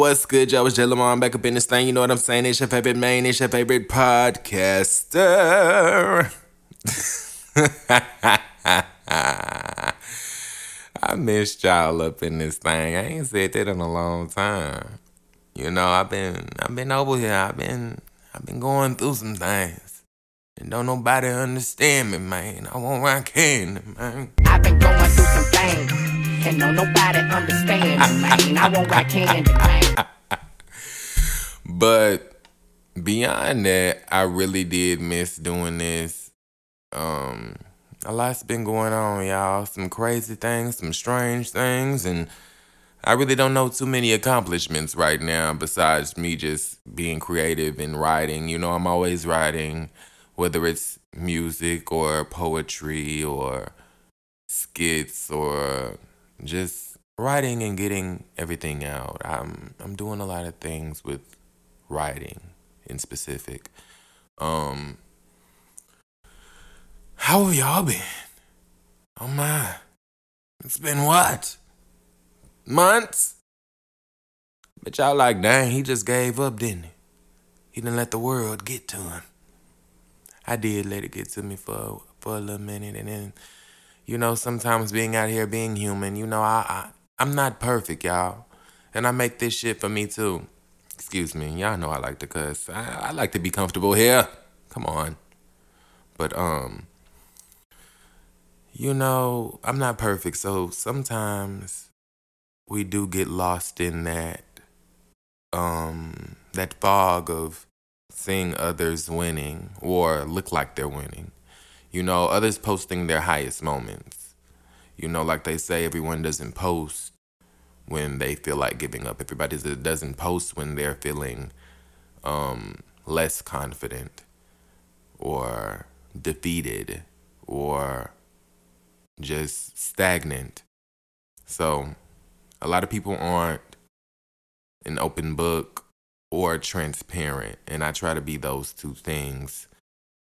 what's good, y'all? It's Jay. I'm back up in this thing. You know what I'm saying? It's your favorite man. it's your favorite podcaster. I missed y'all up in this thing. I ain't said that in a long time. You know, I've been I've been over here. I've been I've been going through some things. And don't nobody understand me, man. I want where I can, man. I've been going through some things. And don't nobody understand ah, me, ah, man. I ah, want where I can, man. But beyond that, I really did miss doing this. Um, a lot's been going on, y'all. Some crazy things, some strange things, and I really don't know too many accomplishments right now besides me just being creative and writing. You know, I'm always writing, whether it's music or poetry or skits or just writing and getting everything out. I'm I'm doing a lot of things with writing in specific. Um how have y'all been? Oh my. It's been what? Months? But y'all like, dang, he just gave up, didn't he? He didn't let the world get to him. I did let it get to me for for a little minute and then you know, sometimes being out here being human, you know, I, I I'm not perfect, y'all. And I make this shit for me too. Excuse me, y'all know I like to cuss. I, I like to be comfortable here. Come on. But um you know, I'm not perfect, so sometimes we do get lost in that um that fog of seeing others winning or look like they're winning. You know, others posting their highest moments. You know, like they say, everyone doesn't post when they feel like giving up. Everybody doesn't post when they're feeling um, less confident or defeated or just stagnant. So, a lot of people aren't an open book or transparent, and I try to be those two things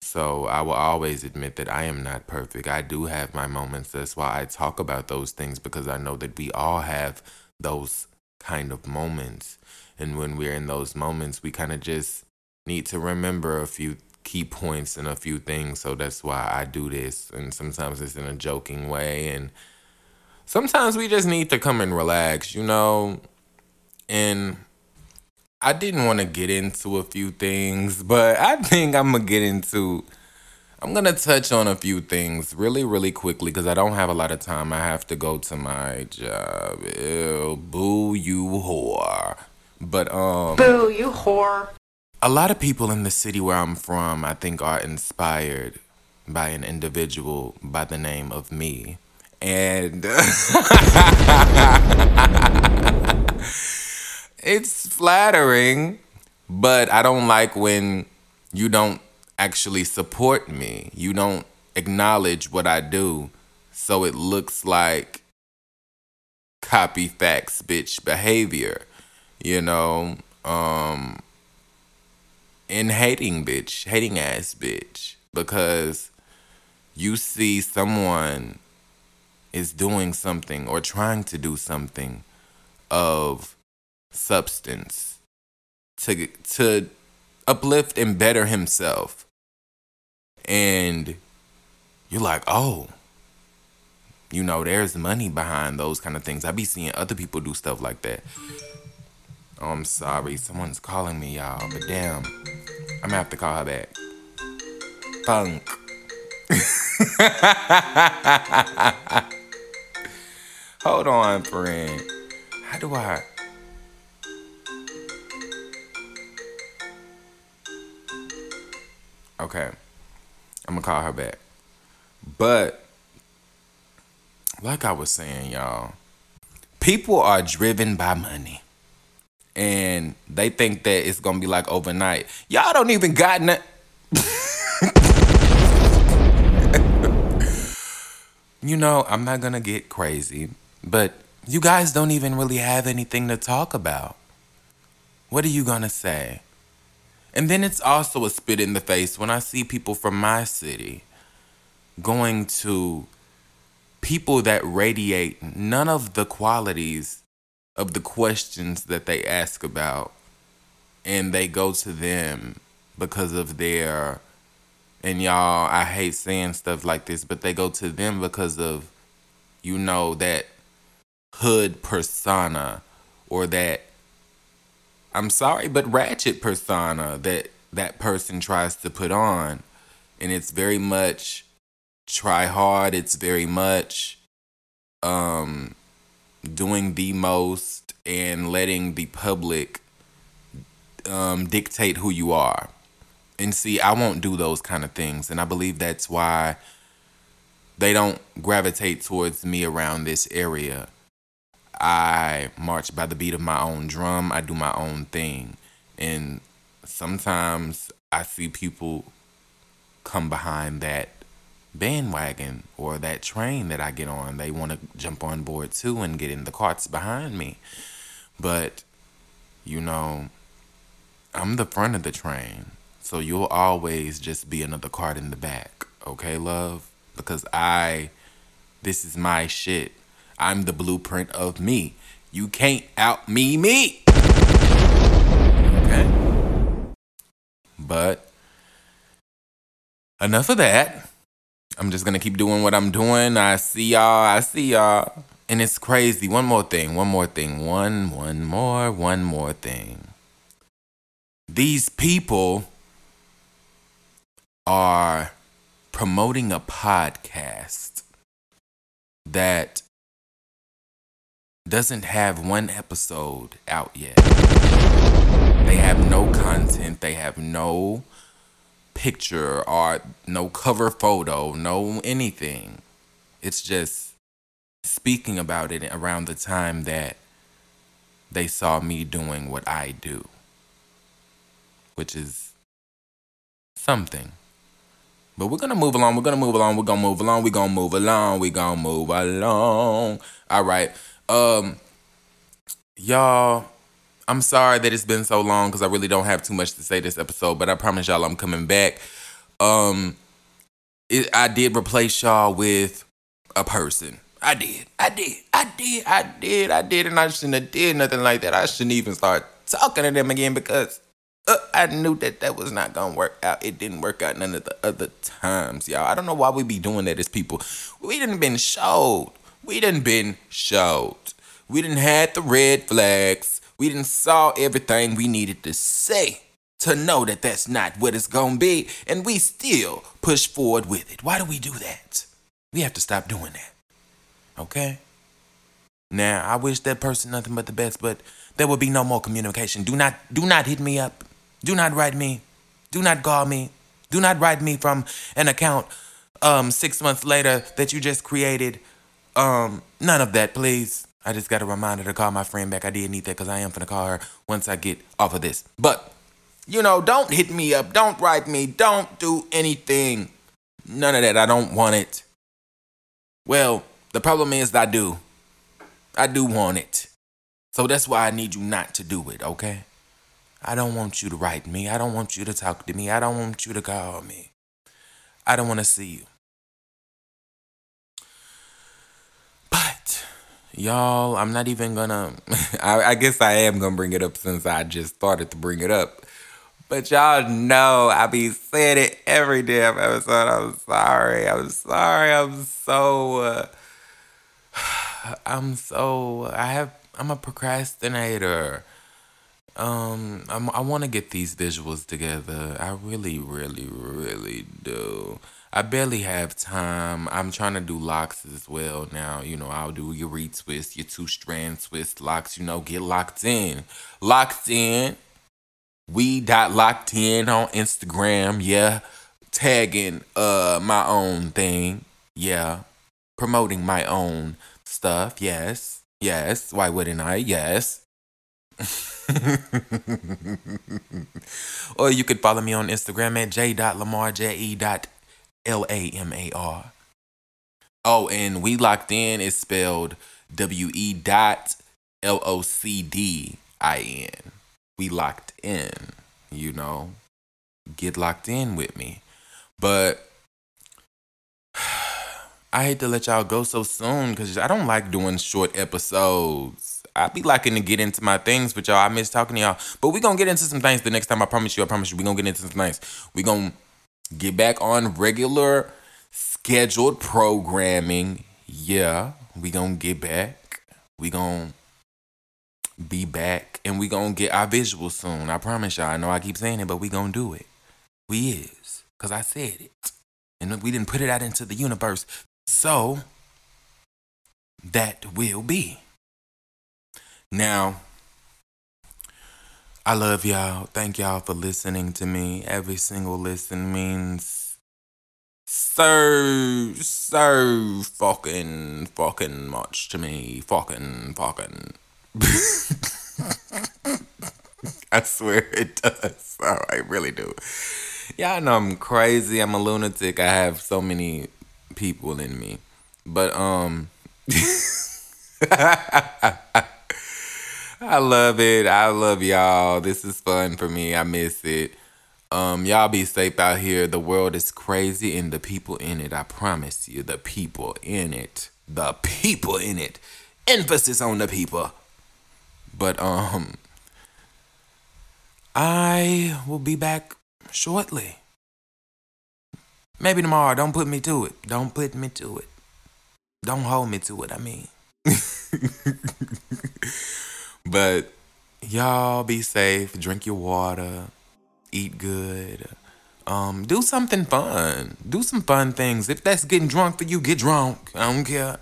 so I will always admit that I am not perfect. I do have my moments. That's why I talk about those things because I know that we all have those kind of moments. And when we're in those moments, we kind of just need to remember a few key points and a few things. So that's why I do this. And sometimes it's in a joking way. And sometimes we just need to come and relax, you know? And I didn't want to get into a few things, but I think I'm gonna get into. I'm gonna touch on a few things really, really quickly because I don't have a lot of time. I have to go to my job. Ew, boo, you whore. But um, Boo, you whore. a lot of people in the city where I'm from, I think, are inspired by an individual by the name of me, and. it's flattering, but I don't like when you don't actually support me. You don't acknowledge what I do. So it looks like copy facts bitch behavior, you know, um and hating bitch, hating ass bitch because you see someone is doing something or trying to do something of substance to to uplift and better himself. And you're like, "Oh, you know, there's money behind those kind of things." I be seeing other people do stuff like that. Oh, I'm sorry, someone's calling me, y'all, but damn, I'm gonna have to call her back. Funk. Hold on, friend. How do I? Okay. I'm gonna call her back. But like I was saying, y'all, people are driven by money. And they think that it's gonna be like overnight. Y'all don't even got no- You know, I'm not gonna get crazy, but you guys don't even really have anything to talk about. What are you gonna say? And then it's also a spit in the face when I see people from my city going to people that radiate none of the qualities of the questions that they ask about and they go to them because of their and y'all I hate saying stuff like this, but they go to them because of you know that hood persona or that I'm sorry, but ratchet persona that that person tries to put on. And it's very much try hard, it's very much um doing the most and letting the public um, dictate who you are. And see, I won't do those kind of things. And I believe that's why they don't gravitate towards me around this area. I march by the beat of my own drum, I do my own thing. And sometimes I see people come behind that bandwagon or that train that I get on. They want to jump on board too and get in the carts behind me. But, you know, I'm the front of the train. So you'll always just be another cart in the back. Okay, love? Because I, this is my shit. I'm the blueprint of me. You can't out me me. Okay? But, enough of that. I'm just gonna keep doing what I'm doing. I see y'all. I see y'all. And it's crazy. One more thing. One more thing. One, one more, one more thing. These people are promoting a podcast that doesn't have one episode out yet. They have no content. They have no picture or no cover photo, no anything. It's just speaking about it around the time that they saw me doing what I do, which is something. But we're gonna move along. We're gonna move along. We're gonna move along. We're gonna move along. We're gonna move along. All right. Um, y'all I'm sorry that it's been so long because I really don't have too much to say this episode, but I promise y'all I'm coming back. Um, it, I did replace y'all with a person. I did. I did. I did. I did. I did. And I shouldn't have did nothing like that. I shouldn't even start talking to them again because uh, I knew that that was not gonna work out. It didn't work out none of the other times, y'all. I don't know why we be doing that as people. We didn't been showed. We didn't been showed. We didn't had the red flags. We didn't saw everything we needed to say to know that that's not what it's gonna be, and we still push forward with it. Why do we do that? We have to stop doing that. Okay? Now, I wish that person nothing but the best, but there will be no more communication. Do not do not hit me up. Do not write me. Do not call me. Do not write me from an account um 6 months later that you just created. Um none of that, please. I just got a reminder to call my friend back. I did need that because I am finna call her once I get off of this. But, you know, don't hit me up. Don't write me. Don't do anything. None of that. I don't want it. Well, the problem is I do. I do want it. So that's why I need you not to do it, okay? I don't want you to write me. I don't want you to talk to me. I don't want you to call me. I don't want to see you. Y'all, I'm not even gonna. I, I, guess I am gonna bring it up since I just started to bring it up. But y'all know I be saying it every damn episode. I'm sorry. I'm sorry. I'm so. Uh, I'm so. I have. I'm a procrastinator. Um, I'm, I want to get these visuals together. I really, really, really do. I barely have time. I'm trying to do locks as well now. You know, I'll do your retwist, your two strand twist locks. You know, get locked in. Locked in. We dot locked in on Instagram. Yeah, tagging uh my own thing. Yeah, promoting my own stuff. Yes, yes. Why wouldn't I? Yes. or you could follow me on Instagram at j.lamar, J-E L A M A R. Oh, and we locked in is spelled W E dot L O C D I N. We locked in, you know. Get locked in with me. But I hate to let y'all go so soon because I don't like doing short episodes. I be liking to get into my things with y'all. I miss talking to y'all. But we gonna get into some things the next time. I promise you. I promise you. We gonna get into some things. We gonna get back on regular scheduled programming. Yeah, we gonna get back. We gonna be back and we gonna get our visuals soon. I promise y'all. I know I keep saying it, but we gonna do it. We is. Cause I said it. And we didn't put it out into the universe. So that will be. Now, I love y'all. Thank y'all for listening to me. Every single listen means so, so fucking, fucking much to me. Fucking, fucking. I swear it does. Oh, I really do. Y'all know I'm crazy. I'm a lunatic. I have so many people in me. But um I love it. I love y'all. This is fun for me. I miss it. Um, y'all be safe out here. The world is crazy and the people in it. I promise you, the people in it. The people in it. Emphasis on the people. But um I will be back shortly. Maybe tomorrow. Don't put me to it. Don't put me to it. Don't hold me to it, I mean. but y'all be safe, drink your water, eat good. Um, do something fun. Do some fun things. If that's getting drunk for you, get drunk. I don't care.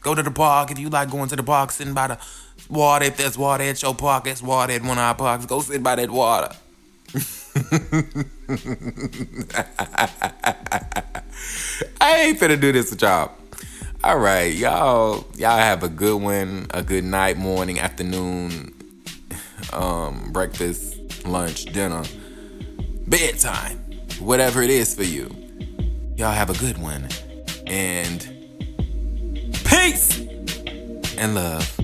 Go to the park if you like going to the park, sitting by the water. If there's water at your park, there's water at one of our parks. Go sit by that water. I ain't finna do this with y'all. All right, y'all. Y'all have a good one, a good night, morning, afternoon, um, breakfast, lunch, dinner, bedtime, whatever it is for you. Y'all have a good one, and peace and love.